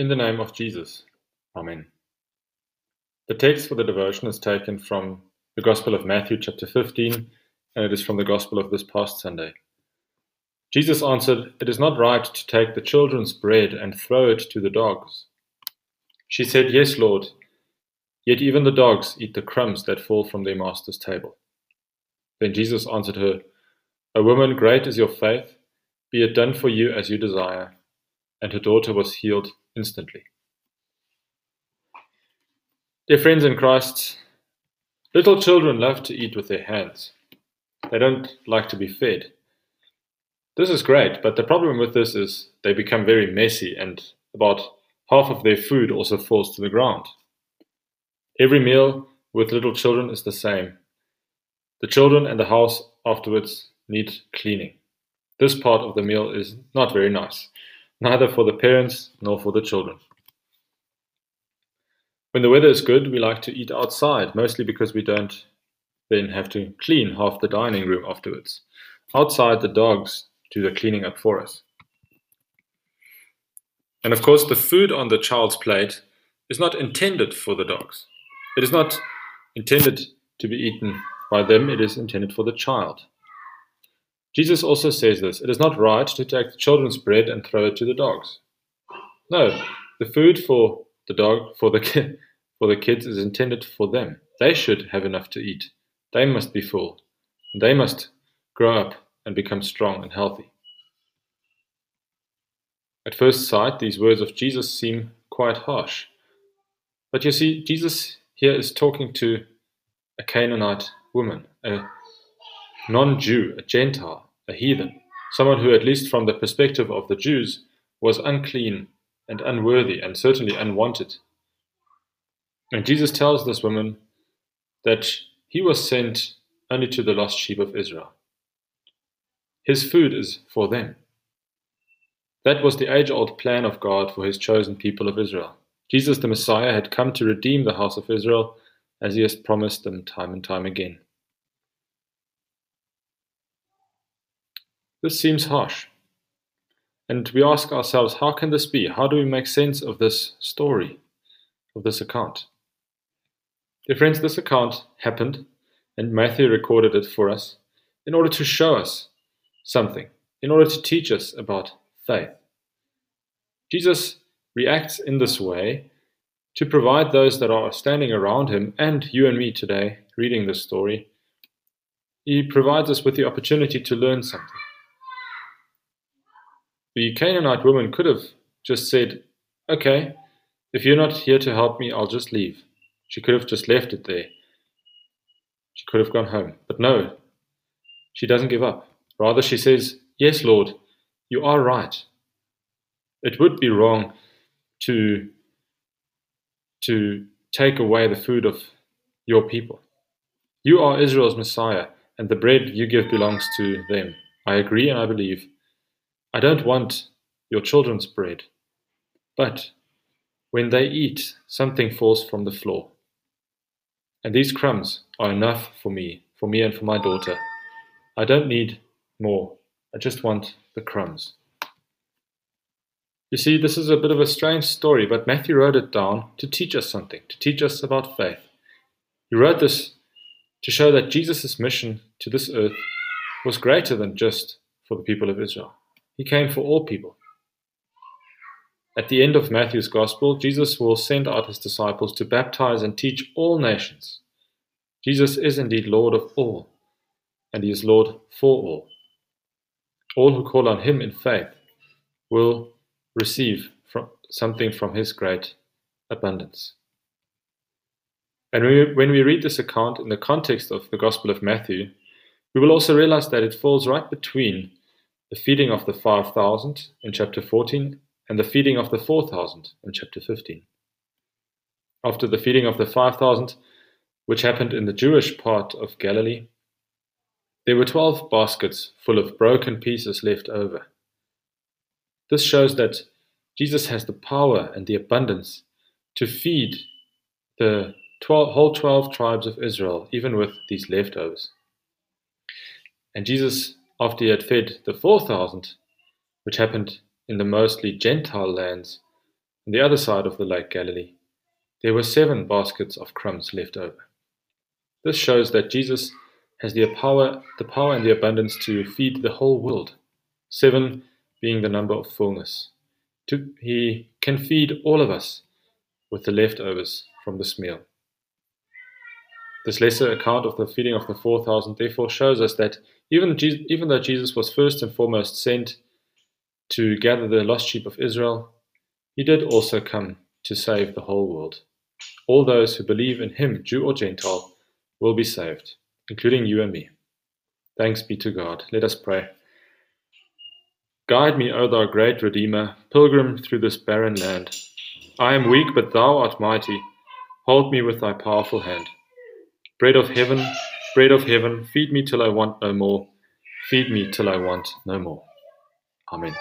In the name of Jesus. Amen. The text for the devotion is taken from the Gospel of Matthew, chapter 15, and it is from the Gospel of this past Sunday. Jesus answered, It is not right to take the children's bread and throw it to the dogs. She said, Yes, Lord, yet even the dogs eat the crumbs that fall from their master's table. Then Jesus answered her, O woman, great is your faith, be it done for you as you desire. And her daughter was healed instantly. Dear friends in Christ, little children love to eat with their hands. They don't like to be fed. This is great, but the problem with this is they become very messy and about half of their food also falls to the ground. Every meal with little children is the same. The children and the house afterwards need cleaning. This part of the meal is not very nice, neither for the parents nor for the children. When the weather is good, we like to eat outside, mostly because we don't then have to clean half the dining room afterwards. Outside, the dogs do the cleaning up for us. And of course, the food on the child's plate is not intended for the dogs. It is not intended to be eaten by them, it is intended for the child. Jesus also says this it is not right to take the children's bread and throw it to the dogs. No, the food for the dog, for the, ki- for the kids, is intended for them. They should have enough to eat. They must be full. They must grow up and become strong and healthy. At first sight, these words of Jesus seem quite harsh. But you see, Jesus here is talking to a Canaanite woman, a non Jew, a Gentile, a heathen, someone who, at least from the perspective of the Jews, was unclean and unworthy and certainly unwanted. And Jesus tells this woman that he was sent only to the lost sheep of Israel. His food is for them. That was the age old plan of God for his chosen people of Israel. Jesus the Messiah had come to redeem the house of Israel as he has promised them time and time again. This seems harsh. And we ask ourselves, how can this be? How do we make sense of this story, of this account? Dear friends, this account happened, and Matthew recorded it for us in order to show us something, in order to teach us about faith. Jesus reacts in this way to provide those that are standing around him and you and me today reading this story. He provides us with the opportunity to learn something. The Canaanite woman could have just said, Okay, if you're not here to help me, I'll just leave. She could have just left it there. She could have gone home. But no, she doesn't give up. Rather, she says, Yes, Lord, you are right. It would be wrong to, to take away the food of your people. You are Israel's Messiah, and the bread you give belongs to them. I agree and I believe. I don't want your children's bread. But when they eat, something falls from the floor. And these crumbs are enough for me, for me and for my daughter. I don't need more. I just want the crumbs. You see, this is a bit of a strange story, but Matthew wrote it down to teach us something, to teach us about faith. He wrote this to show that Jesus' mission to this earth was greater than just for the people of Israel. He came for all people. At the end of Matthew's Gospel, Jesus will send out his disciples to baptize and teach all nations. Jesus is indeed Lord of all, and he is Lord for all. All who call on him in faith will receive from something from his great abundance. And when we, when we read this account in the context of the Gospel of Matthew, we will also realize that it falls right between the feeding of the 5,000 in chapter 14 and the feeding of the 4,000 in chapter 15. After the feeding of the 5,000, which happened in the Jewish part of Galilee, there were 12 baskets full of broken pieces left over. This shows that Jesus has the power and the abundance to feed the 12, whole 12 tribes of Israel, even with these leftovers. And Jesus after he had fed the 4,000, which happened in the mostly Gentile lands, on the other side of the Lake Galilee, there were seven baskets of crumbs left over. This shows that Jesus has the power, the power and the abundance to feed the whole world, seven being the number of fullness. To, he can feed all of us with the leftovers from this meal. This lesser account of the feeding of the 4,000 therefore shows us that even, Jesus, even though Jesus was first and foremost sent to gather the lost sheep of Israel, he did also come to save the whole world. All those who believe in him, Jew or Gentile, will be saved, including you and me. Thanks be to God. Let us pray. Guide me, O thou great Redeemer, pilgrim through this barren land. I am weak, but thou art mighty. Hold me with thy powerful hand. Bread of heaven, bread of heaven, feed me till I want no more. Feed me till I want no more. Amen.